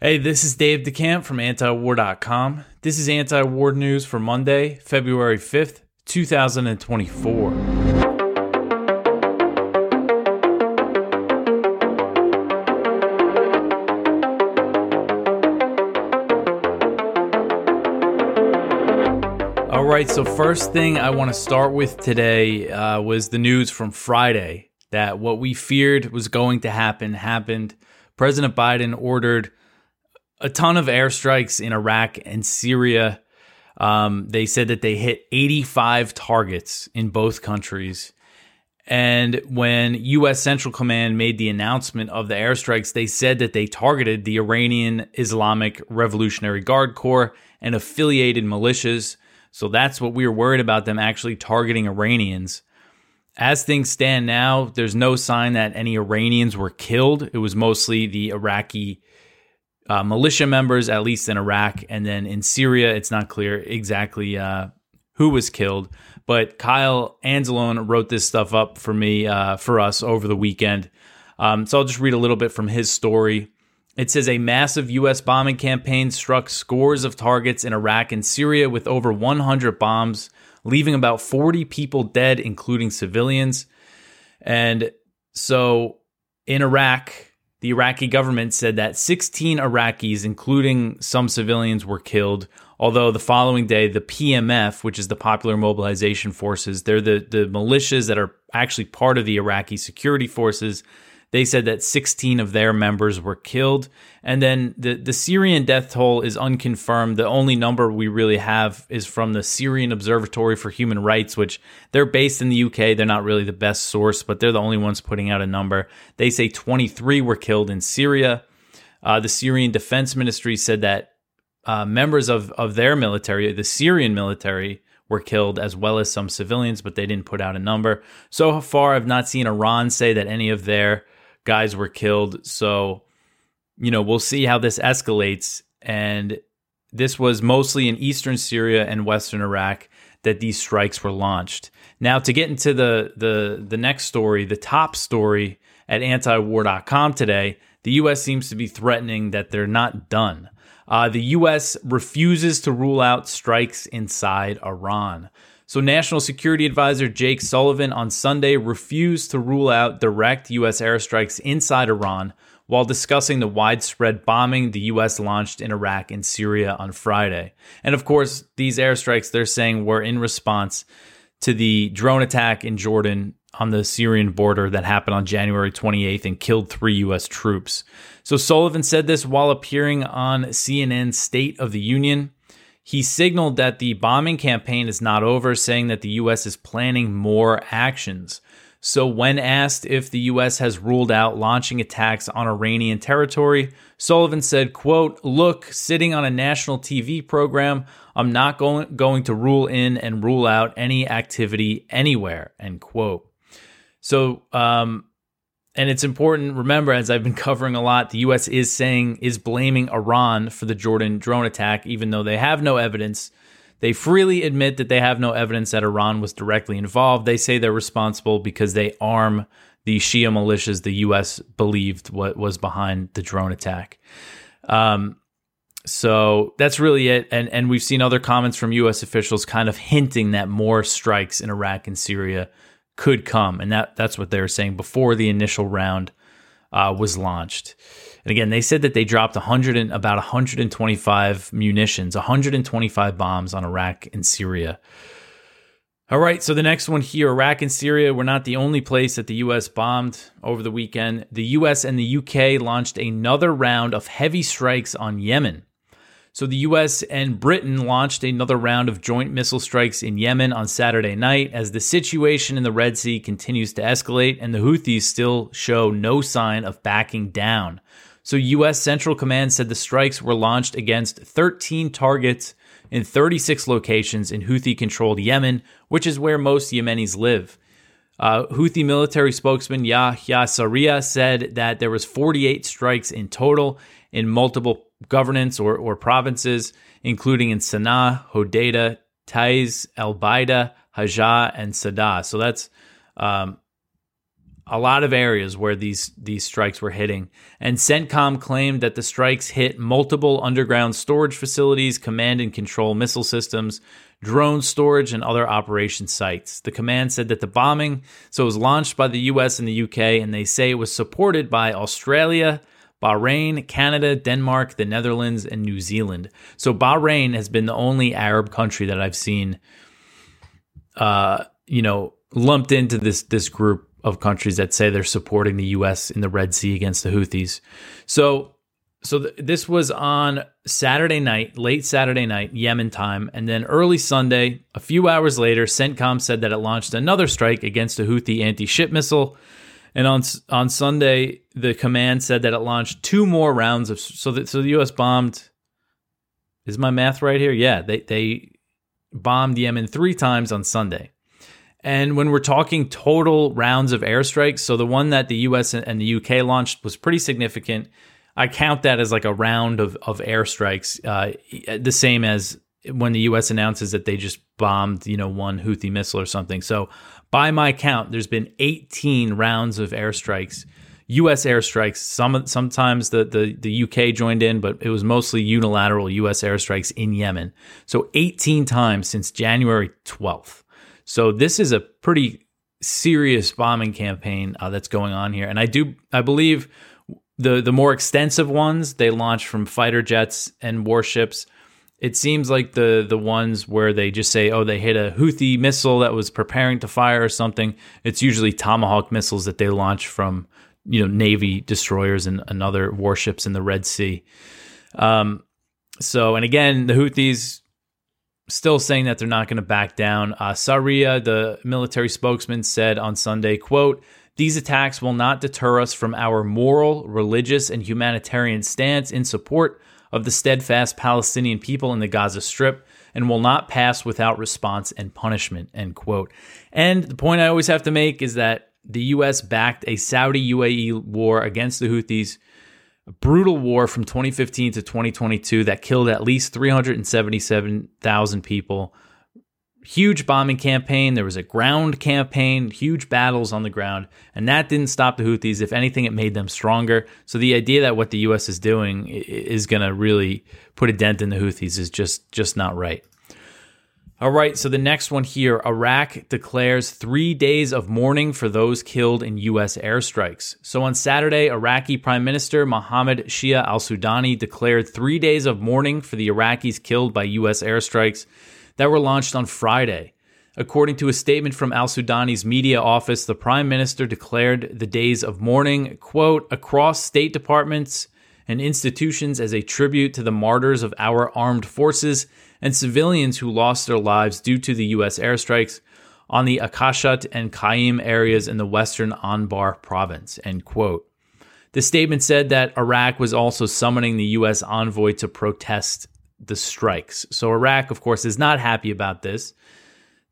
Hey, this is Dave DeCamp from antiwar.com. This is anti-war news for Monday, February 5th, 2024. All right, so first thing I want to start with today uh, was the news from Friday that what we feared was going to happen happened. President Biden ordered a ton of airstrikes in Iraq and Syria. Um, they said that they hit 85 targets in both countries. And when U.S. Central Command made the announcement of the airstrikes, they said that they targeted the Iranian Islamic Revolutionary Guard Corps and affiliated militias. So that's what we were worried about them actually targeting Iranians. As things stand now, there's no sign that any Iranians were killed. It was mostly the Iraqi uh, militia members, at least in Iraq. And then in Syria, it's not clear exactly uh, who was killed. But Kyle Anzalone wrote this stuff up for me, uh, for us over the weekend. Um, so I'll just read a little bit from his story. It says a massive U.S. bombing campaign struck scores of targets in Iraq and Syria with over 100 bombs, leaving about 40 people dead, including civilians. And so in Iraq, the Iraqi government said that 16 Iraqis, including some civilians, were killed. Although the following day, the PMF, which is the Popular Mobilization Forces, they're the, the militias that are actually part of the Iraqi security forces, they said that 16 of their members were killed. And then the, the Syrian death toll is unconfirmed. The only number we really have is from the Syrian Observatory for Human Rights, which they're based in the UK. They're not really the best source, but they're the only ones putting out a number. They say 23 were killed in Syria. Uh, the Syrian Defense Ministry said that uh, members of, of their military, the Syrian military, were killed, as well as some civilians, but they didn't put out a number. So far, I've not seen Iran say that any of their guys were killed. So, you know, we'll see how this escalates. And this was mostly in eastern Syria and western Iraq that these strikes were launched. Now, to get into the the the next story, the top story at antiwar.com today, the U.S. seems to be threatening that they're not done. Uh, the U.S. refuses to rule out strikes inside Iran. So, National Security Advisor Jake Sullivan on Sunday refused to rule out direct U.S. airstrikes inside Iran while discussing the widespread bombing the U.S. launched in Iraq and Syria on Friday. And of course, these airstrikes, they're saying, were in response to the drone attack in Jordan on the Syrian border that happened on January 28th and killed three U.S. troops. So, Sullivan said this while appearing on CNN's State of the Union. He signaled that the bombing campaign is not over, saying that the U.S. is planning more actions. So, when asked if the U.S. has ruled out launching attacks on Iranian territory, Sullivan said, quote, Look, sitting on a national TV program, I'm not going, going to rule in and rule out any activity anywhere, end quote. So, um, and it's important, remember, as I've been covering a lot, the U.S. is saying, is blaming Iran for the Jordan drone attack, even though they have no evidence. They freely admit that they have no evidence that Iran was directly involved. They say they're responsible because they arm the Shia militias the U.S. believed what was behind the drone attack. Um, so that's really it. And and we've seen other comments from U.S. officials kind of hinting that more strikes in Iraq and Syria could come, and that that's what they were saying before the initial round uh, was launched. And again, they said that they dropped 100 and about 125 munitions, 125 bombs on Iraq and Syria. All right, so the next one here Iraq and Syria were not the only place that the U.S. bombed over the weekend. The U.S. and the U.K. launched another round of heavy strikes on Yemen. So the US and Britain launched another round of joint missile strikes in Yemen on Saturday night as the situation in the Red Sea continues to escalate and the Houthis still show no sign of backing down. So US Central Command said the strikes were launched against 13 targets in 36 locations in Houthi controlled Yemen, which is where most Yemenis live. Uh, Houthi military spokesman Yahya Sarria said that there was 48 strikes in total in multiple governance or, or provinces, including in Sana'a, Hodeidah, Taiz, El Baida, Hajjah, and Sadah. So that's um, a lot of areas where these these strikes were hitting. And CENTCOM claimed that the strikes hit multiple underground storage facilities, command and control missile systems, drone storage, and other operation sites. The command said that the bombing so it was launched by the US and the UK, and they say it was supported by Australia. Bahrain, Canada, Denmark, the Netherlands, and New Zealand. So Bahrain has been the only Arab country that I've seen, uh, you know, lumped into this this group of countries that say they're supporting the U.S. in the Red Sea against the Houthis. So, so th- this was on Saturday night, late Saturday night, Yemen time, and then early Sunday, a few hours later, CENTCOM said that it launched another strike against a Houthi anti-ship missile. And on on Sunday, the command said that it launched two more rounds of so that so the U.S. bombed. Is my math right here? Yeah, they they bombed Yemen three times on Sunday. And when we're talking total rounds of airstrikes, so the one that the US and the UK launched was pretty significant. I count that as like a round of, of airstrikes, uh, the same as when the US announces that they just bombed, you know, one Houthi missile or something. So by my count, there's been 18 rounds of airstrikes, U.S. airstrikes. Some sometimes the, the the UK joined in, but it was mostly unilateral U.S. airstrikes in Yemen. So 18 times since January 12th. So this is a pretty serious bombing campaign uh, that's going on here, and I do I believe the the more extensive ones they launch from fighter jets and warships. It seems like the the ones where they just say, "Oh, they hit a Houthi missile that was preparing to fire or something." It's usually Tomahawk missiles that they launch from you know Navy destroyers and, and other warships in the Red Sea. Um, so, and again, the Houthis still saying that they're not going to back down. Uh, Saria, the military spokesman, said on Sunday, quote, these attacks will not deter us from our moral, religious, and humanitarian stance in support of the steadfast Palestinian people in the Gaza Strip and will not pass without response and punishment, end quote. And the point I always have to make is that the U.S. backed a Saudi UAE war against the Houthis a brutal war from 2015 to 2022 that killed at least 377,000 people. Huge bombing campaign. There was a ground campaign, huge battles on the ground, and that didn't stop the Houthis. If anything, it made them stronger. So the idea that what the U.S. is doing is going to really put a dent in the Houthis is just just not right. All right, so the next one here Iraq declares three days of mourning for those killed in U.S. airstrikes. So on Saturday, Iraqi Prime Minister Mohammed Shia al Sudani declared three days of mourning for the Iraqis killed by U.S. airstrikes that were launched on Friday. According to a statement from al Sudani's media office, the Prime Minister declared the days of mourning, quote, across state departments and institutions as a tribute to the martyrs of our armed forces and civilians who lost their lives due to the U.S. airstrikes on the Akashat and Qaim areas in the western Anbar province. End quote. The statement said that Iraq was also summoning the U.S. envoy to protest the strikes. So Iraq, of course, is not happy about this.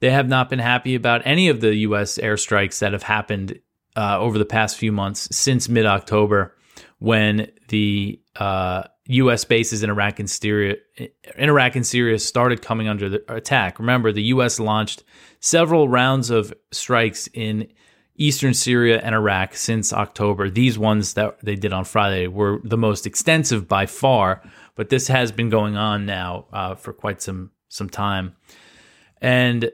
They have not been happy about any of the U.S. airstrikes that have happened uh, over the past few months since mid October when the uh, U.S. bases in Iraq and Syria, in Iraq and Syria started coming under attack. Remember, the U.S. launched several rounds of strikes in eastern Syria and Iraq since October. These ones that they did on Friday were the most extensive by far, but this has been going on now uh, for quite some some time. And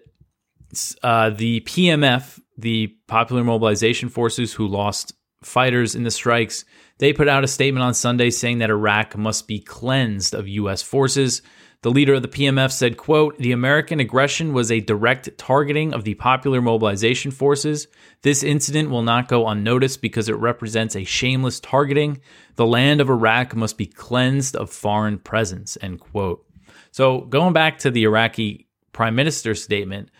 uh, the PMF, the Popular Mobilization Forces, who lost fighters in the strikes, they put out a statement on Sunday saying that Iraq must be cleansed of U.S. forces. The leader of the PMF said, quote, the American aggression was a direct targeting of the popular mobilization forces. This incident will not go unnoticed because it represents a shameless targeting. The land of Iraq must be cleansed of foreign presence, end quote. So going back to the Iraqi prime minister's statement,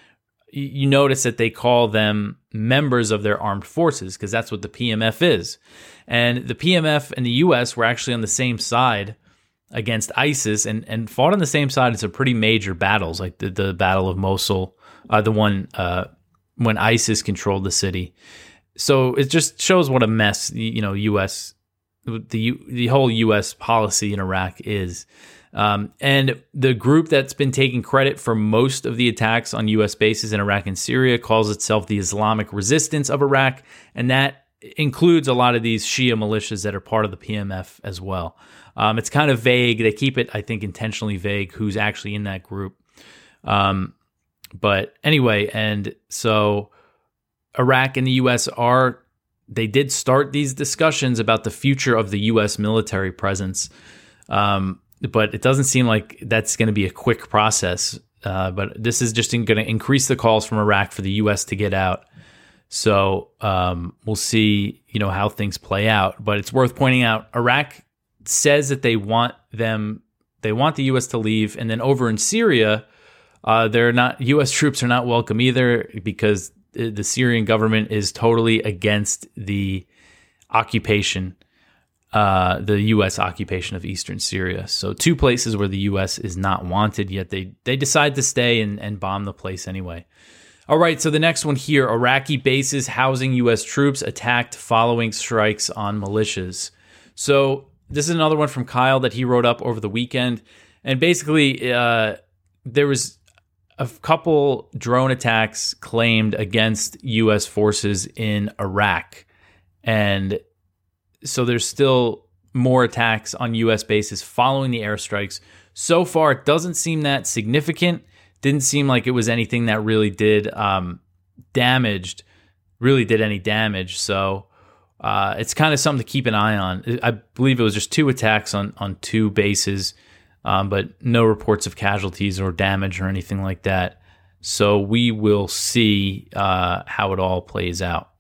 you notice that they call them members of their armed forces because that's what the PMF is. And the PMF and the US were actually on the same side against ISIS and, and fought on the same side in some pretty major battles, like the, the Battle of Mosul, uh, the one uh, when ISIS controlled the city. So it just shows what a mess, you know, US the the whole U.S. policy in Iraq is. Um, and the group that's been taking credit for most of the attacks on U.S. bases in Iraq and Syria calls itself the Islamic Resistance of Iraq, and that includes a lot of these Shia militias that are part of the PMF as well. Um, it's kind of vague. They keep it, I think, intentionally vague who's actually in that group. Um, but anyway, and so Iraq and the U.S. are they did start these discussions about the future of the U.S. military presence, um, but it doesn't seem like that's going to be a quick process. Uh, but this is just going to increase the calls from Iraq for the U.S. to get out. So um, we'll see, you know, how things play out. But it's worth pointing out Iraq says that they want them, they want the U.S. to leave, and then over in Syria, uh, they're not U.S. troops are not welcome either because the Syrian government is totally against the occupation, uh, the U.S. occupation of eastern Syria. So two places where the U.S. is not wanted, yet they they decide to stay and, and bomb the place anyway. All right, so the next one here: Iraqi bases housing U.S. troops attacked following strikes on militias. So this is another one from Kyle that he wrote up over the weekend, and basically, uh, there was a couple drone attacks claimed against U.S. forces in Iraq. And so there's still more attacks on U.S. bases following the airstrikes. So far, it doesn't seem that significant. Didn't seem like it was anything that really did um, damaged, really did any damage. So uh, it's kind of something to keep an eye on. I believe it was just two attacks on on two bases um, but no reports of casualties or damage or anything like that. So we will see uh, how it all plays out.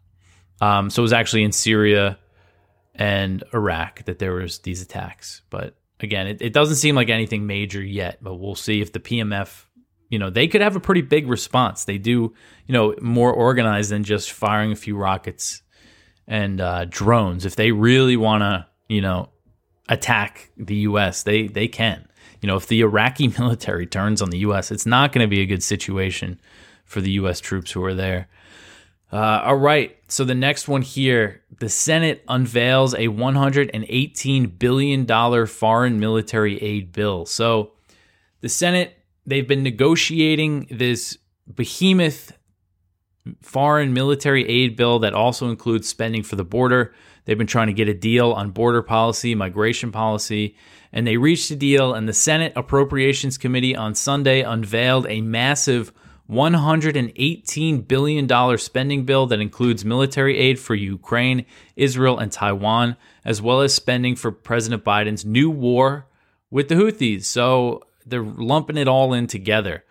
Um, so it was actually in Syria and Iraq that there was these attacks. But again, it, it doesn't seem like anything major yet. But we'll see if the PMF, you know, they could have a pretty big response. They do, you know, more organized than just firing a few rockets and uh, drones. If they really want to, you know, attack the U.S., they they can you know, if the Iraqi military turns on the U.S., it's not going to be a good situation for the U.S. troops who are there. Uh, all right. So the next one here the Senate unveils a $118 billion foreign military aid bill. So the Senate, they've been negotiating this behemoth foreign military aid bill that also includes spending for the border. They've been trying to get a deal on border policy, migration policy, and they reached a deal. And the Senate Appropriations Committee on Sunday unveiled a massive $118 billion spending bill that includes military aid for Ukraine, Israel, and Taiwan, as well as spending for President Biden's new war with the Houthis. So they're lumping it all in together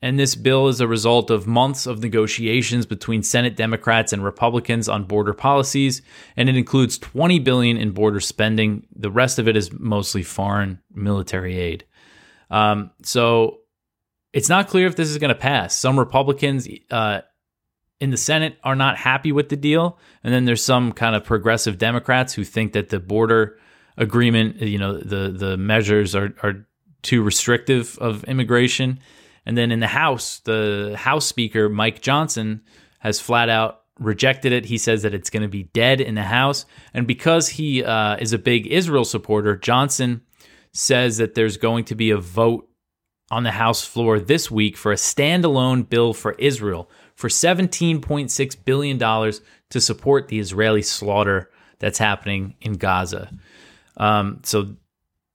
and this bill is a result of months of negotiations between Senate Democrats and Republicans on border policies, and it includes 20 billion in border spending. The rest of it is mostly foreign military aid. Um, so it's not clear if this is going to pass. Some Republicans uh, in the Senate are not happy with the deal, and then there's some kind of progressive Democrats who think that the border agreement, you know, the the measures are are too restrictive of immigration and then in the House, the House Speaker, Mike Johnson, has flat out rejected it. He says that it's going to be dead in the House. And because he uh, is a big Israel supporter, Johnson says that there's going to be a vote on the House floor this week for a standalone bill for Israel for $17.6 billion to support the Israeli slaughter that's happening in Gaza. Um, so,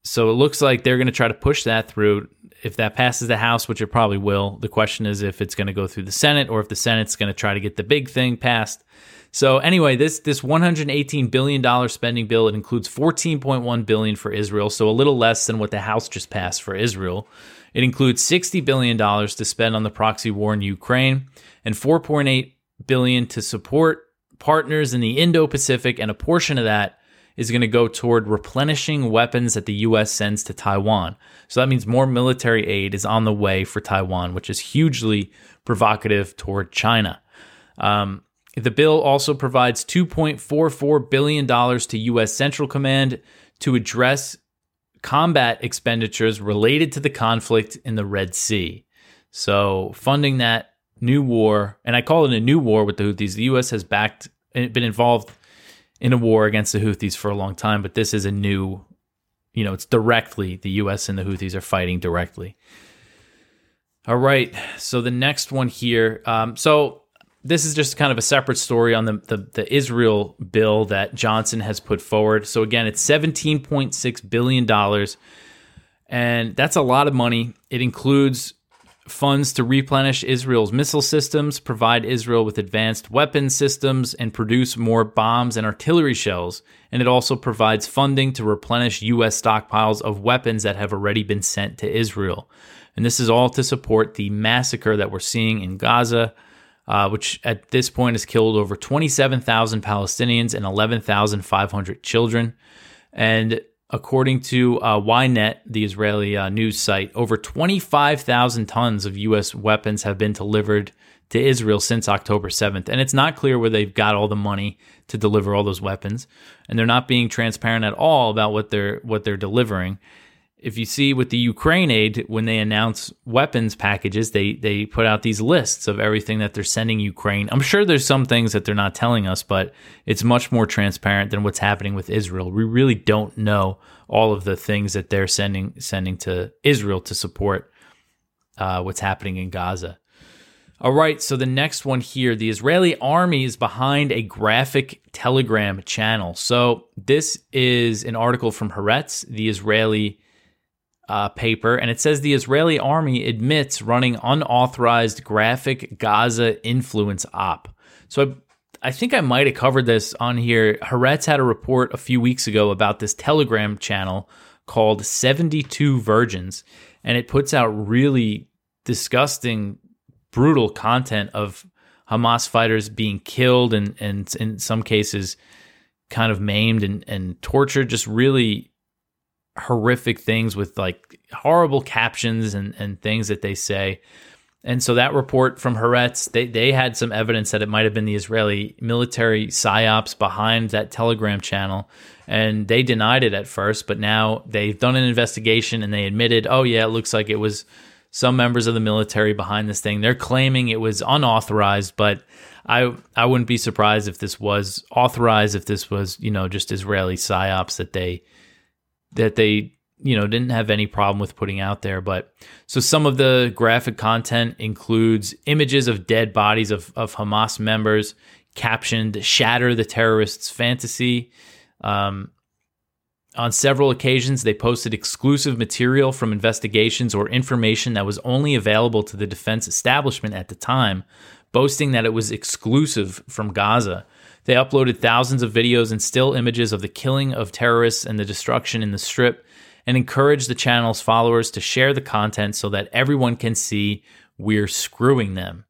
so it looks like they're going to try to push that through if that passes the House, which it probably will, the question is if it's going to go through the Senate or if the Senate's going to try to get the big thing passed. So anyway, this this 118 billion dollar spending bill it includes 14.1 billion for Israel, so a little less than what the House just passed for Israel. It includes 60 billion dollars to spend on the proxy war in Ukraine and 4.8 billion to support partners in the Indo-Pacific and a portion of that is going to go toward replenishing weapons that the U.S. sends to Taiwan. So that means more military aid is on the way for Taiwan, which is hugely provocative toward China. Um, the bill also provides $2.44 billion to U.S. Central Command to address combat expenditures related to the conflict in the Red Sea. So, funding that new war, and I call it a new war with the Houthis, the U.S. has backed, been involved in a war against the Houthis for a long time, but this is a new, you know, it's directly the U.S. and the Houthis are fighting directly. All right, so the next one here. Um, so this is just kind of a separate story on the, the, the Israel bill that Johnson has put forward. So again, it's seventeen point six billion dollars, and that's a lot of money. It includes funds to replenish Israel's missile systems, provide Israel with advanced weapon systems, and produce more bombs and artillery shells. And it also provides funding to replenish U.S. stockpiles of weapons that have already been sent to Israel. And this is all to support the massacre that we're seeing in Gaza uh, which at this point has killed over 27,000 Palestinians and 11,500 children. And according to uh, Ynet, the Israeli uh, news site, over 25,000 tons of U.S. weapons have been delivered to Israel since October 7th. And it's not clear where they've got all the money to deliver all those weapons. And they're not being transparent at all about what they're what they're delivering if you see with the Ukraine aid, when they announce weapons packages, they they put out these lists of everything that they're sending Ukraine. I'm sure there's some things that they're not telling us, but it's much more transparent than what's happening with Israel. We really don't know all of the things that they're sending sending to Israel to support uh, what's happening in Gaza. All right, so the next one here the Israeli army is behind a graphic Telegram channel. So, this is an article from Haaretz, the Israeli uh, paper, and it says the Israeli army admits running unauthorized graphic Gaza influence op. So I, I think I might have covered this on here. Haaretz had a report a few weeks ago about this Telegram channel called 72 Virgins, and it puts out really disgusting, brutal content of Hamas fighters being killed and, and in some cases kind of maimed and, and tortured, just really horrific things with like horrible captions and, and things that they say. And so that report from Haaretz, they, they had some evidence that it might have been the Israeli military psyops behind that Telegram channel. And they denied it at first, but now they've done an investigation and they admitted, oh, yeah, it looks like it was some members of the military behind this thing. They're claiming it was unauthorized, but I I wouldn't be surprised if this was authorized, if this was, you know, just Israeli psyops that they that they you know didn't have any problem with putting out there but so some of the graphic content includes images of dead bodies of, of hamas members captioned shatter the terrorists fantasy. Um, on several occasions they posted exclusive material from investigations or information that was only available to the defense establishment at the time boasting that it was exclusive from gaza they uploaded thousands of videos and still images of the killing of terrorists and the destruction in the strip and encouraged the channel's followers to share the content so that everyone can see we're screwing them.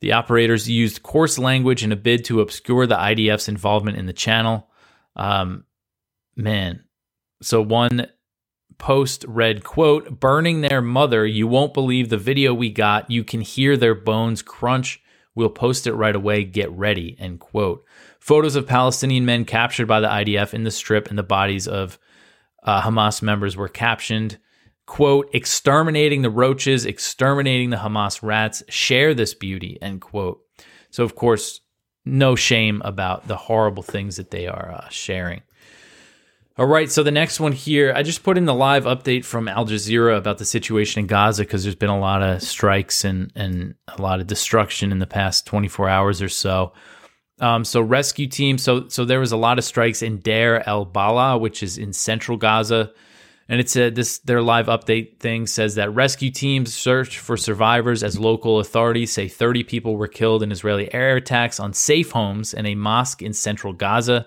The operators used coarse language in a bid to obscure the IDF's involvement in the channel. Um, man, so one post read quote burning their mother you won't believe the video we got you can hear their bones crunch We'll post it right away. Get ready. End quote. Photos of Palestinian men captured by the IDF in the strip and the bodies of uh, Hamas members were captioned. Quote, exterminating the roaches, exterminating the Hamas rats, share this beauty, end quote. So, of course, no shame about the horrible things that they are uh, sharing. All right, so the next one here, I just put in the live update from Al Jazeera about the situation in Gaza because there's been a lot of strikes and and a lot of destruction in the past 24 hours or so. Um, so rescue team, so so there was a lot of strikes in Deir el Balah, which is in central Gaza, and it said this their live update thing says that rescue teams search for survivors as local authorities say 30 people were killed in Israeli air attacks on safe homes and a mosque in central Gaza.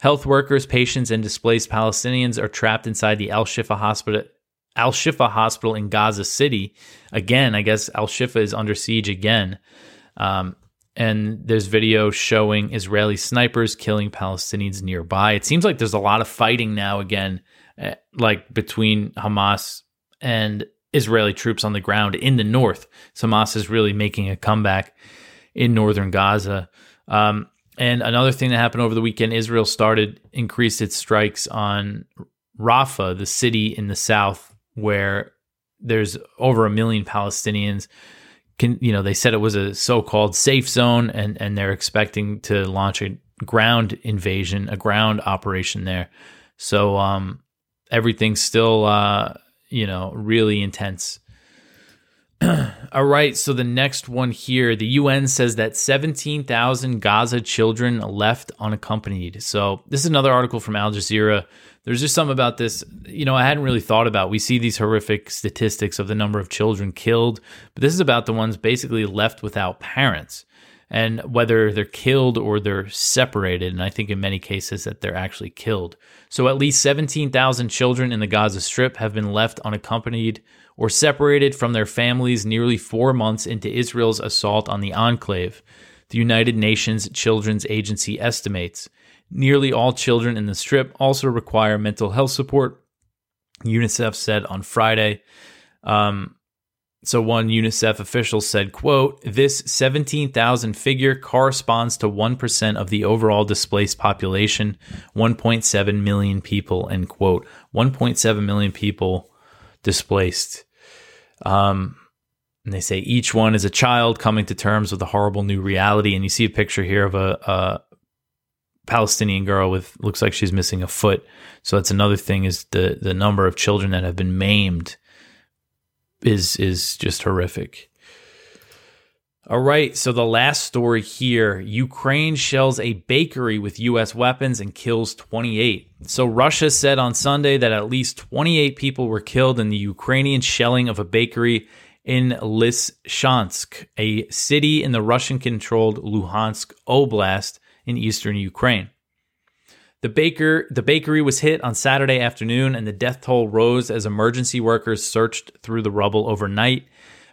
Health workers, patients, and displaced Palestinians are trapped inside the Al Shifa hospital. Al Shifa hospital in Gaza City. Again, I guess Al Shifa is under siege again. Um, and there's video showing Israeli snipers killing Palestinians nearby. It seems like there's a lot of fighting now again, eh, like between Hamas and Israeli troops on the ground in the north. So Hamas is really making a comeback in northern Gaza. Um, and another thing that happened over the weekend, Israel started increased its strikes on Rafah, the city in the south where there's over a million Palestinians. Can you know they said it was a so-called safe zone, and and they're expecting to launch a ground invasion, a ground operation there. So um, everything's still, uh, you know, really intense. All right, so the next one here the UN says that 17,000 Gaza children left unaccompanied. So, this is another article from Al Jazeera. There's just something about this, you know, I hadn't really thought about. We see these horrific statistics of the number of children killed, but this is about the ones basically left without parents and whether they're killed or they're separated. And I think in many cases that they're actually killed. So, at least 17,000 children in the Gaza Strip have been left unaccompanied or separated from their families nearly four months into Israel's assault on the enclave, the United Nations Children's Agency estimates. Nearly all children in the strip also require mental health support, UNICEF said on Friday. Um, so one UNICEF official said, quote, this 17,000 figure corresponds to 1% of the overall displaced population, 1.7 million people, end quote. 1.7 million people displaced. Um, and they say each one is a child coming to terms with a horrible new reality. And you see a picture here of a, a Palestinian girl with looks like she's missing a foot. So that's another thing is the the number of children that have been maimed is is just horrific. All right, so the last story here Ukraine shells a bakery with US weapons and kills 28. So Russia said on Sunday that at least 28 people were killed in the Ukrainian shelling of a bakery in Lysychansk, a city in the Russian controlled Luhansk Oblast in eastern Ukraine. The baker the bakery was hit on Saturday afternoon and the death toll rose as emergency workers searched through the rubble overnight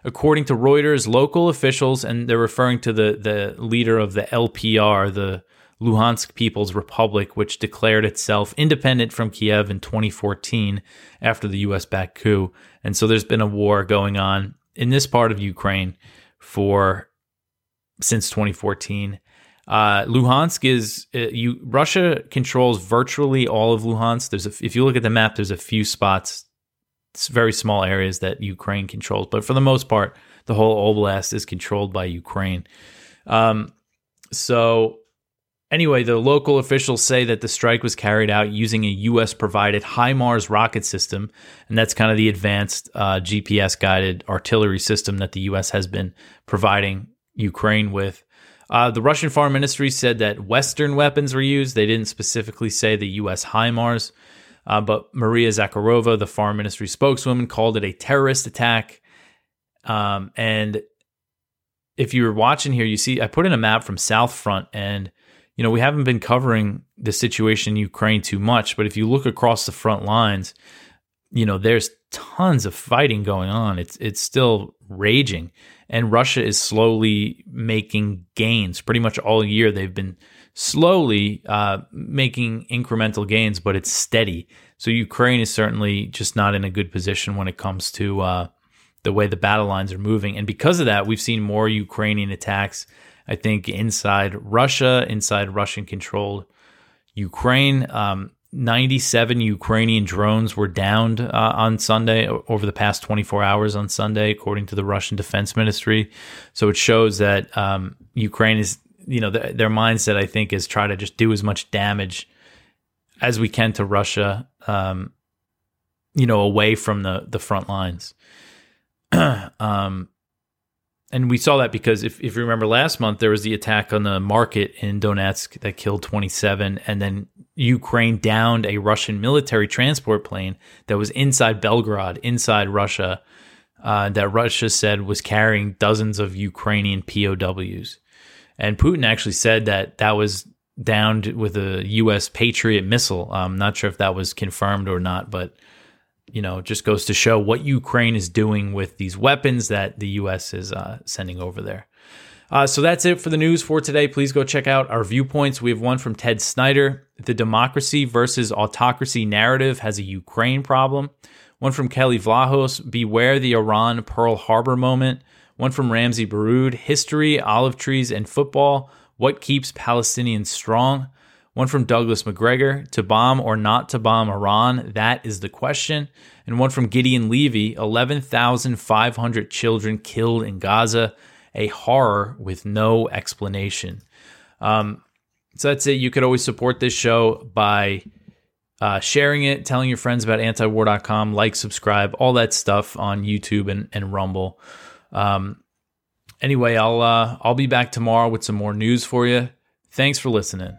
according to Reuters, local officials, and they're referring to the, the leader of the LPR, the Luhansk People's Republic, which declared itself independent from Kiev in 2014 after the US backed coup. And so there's been a war going on in this part of Ukraine for since 2014. Uh, Luhansk is uh, you. Russia controls virtually all of Luhansk. There's a, if you look at the map, there's a few spots very small areas that Ukraine controls, but for the most part, the whole oblast is controlled by Ukraine. Um, so, anyway, the local officials say that the strike was carried out using a U.S. provided HIMARS rocket system, and that's kind of the advanced uh, GPS guided artillery system that the U.S. has been providing Ukraine with. Uh, the Russian Foreign Ministry said that Western weapons were used. They didn't specifically say the U.S. HIMARS. Uh, but Maria Zakharova, the foreign ministry spokeswoman, called it a terrorist attack. Um, and if you were watching here, you see I put in a map from South Front, and you know we haven't been covering the situation in Ukraine too much, but if you look across the front lines, you know there's tons of fighting going on. It's it's still raging, and Russia is slowly making gains. Pretty much all year they've been slowly uh, making incremental gains, but it's steady. So Ukraine is certainly just not in a good position when it comes to uh, the way the battle lines are moving. And because of that, we've seen more Ukrainian attacks, I think, inside Russia, inside Russian controlled Ukraine. Um, 97 Ukrainian drones were downed uh, on Sunday over the past 24 hours on Sunday, according to the Russian Defense Ministry. So it shows that um, Ukraine is you know, the, their mindset, I think, is try to just do as much damage as we can to Russia, um, you know, away from the the front lines. um, and we saw that because if, if you remember last month, there was the attack on the market in Donetsk that killed 27, and then Ukraine downed a Russian military transport plane that was inside Belgorod, inside Russia, uh, that Russia said was carrying dozens of Ukrainian POWs. And Putin actually said that that was downed with a U.S. Patriot missile. I'm not sure if that was confirmed or not, but you know, just goes to show what Ukraine is doing with these weapons that the U.S. is uh, sending over there. Uh, so that's it for the news for today. Please go check out our viewpoints. We have one from Ted Snyder. The democracy versus autocracy narrative has a Ukraine problem. One from Kelley Vlahos. Beware the Iran Pearl Harbor moment one from Ramzy Baroud, History, Olive Trees, and Football, What Keeps Palestinians Strong. One from Douglas Macgregor, To Bomb or Not to Bomb Iran, That is the Question. And one from Gideon Levy, 11,500 children killed in Gaza, a horror with no explanation. Um, So that's it. You could always support this show by uh, sharing it, telling your friends about antiwar.com, like, subscribe, all that stuff on YouTube and, and Rumble. Um, anyway, I'll uh, I'll be back tomorrow with some more news for you. Thanks for listening.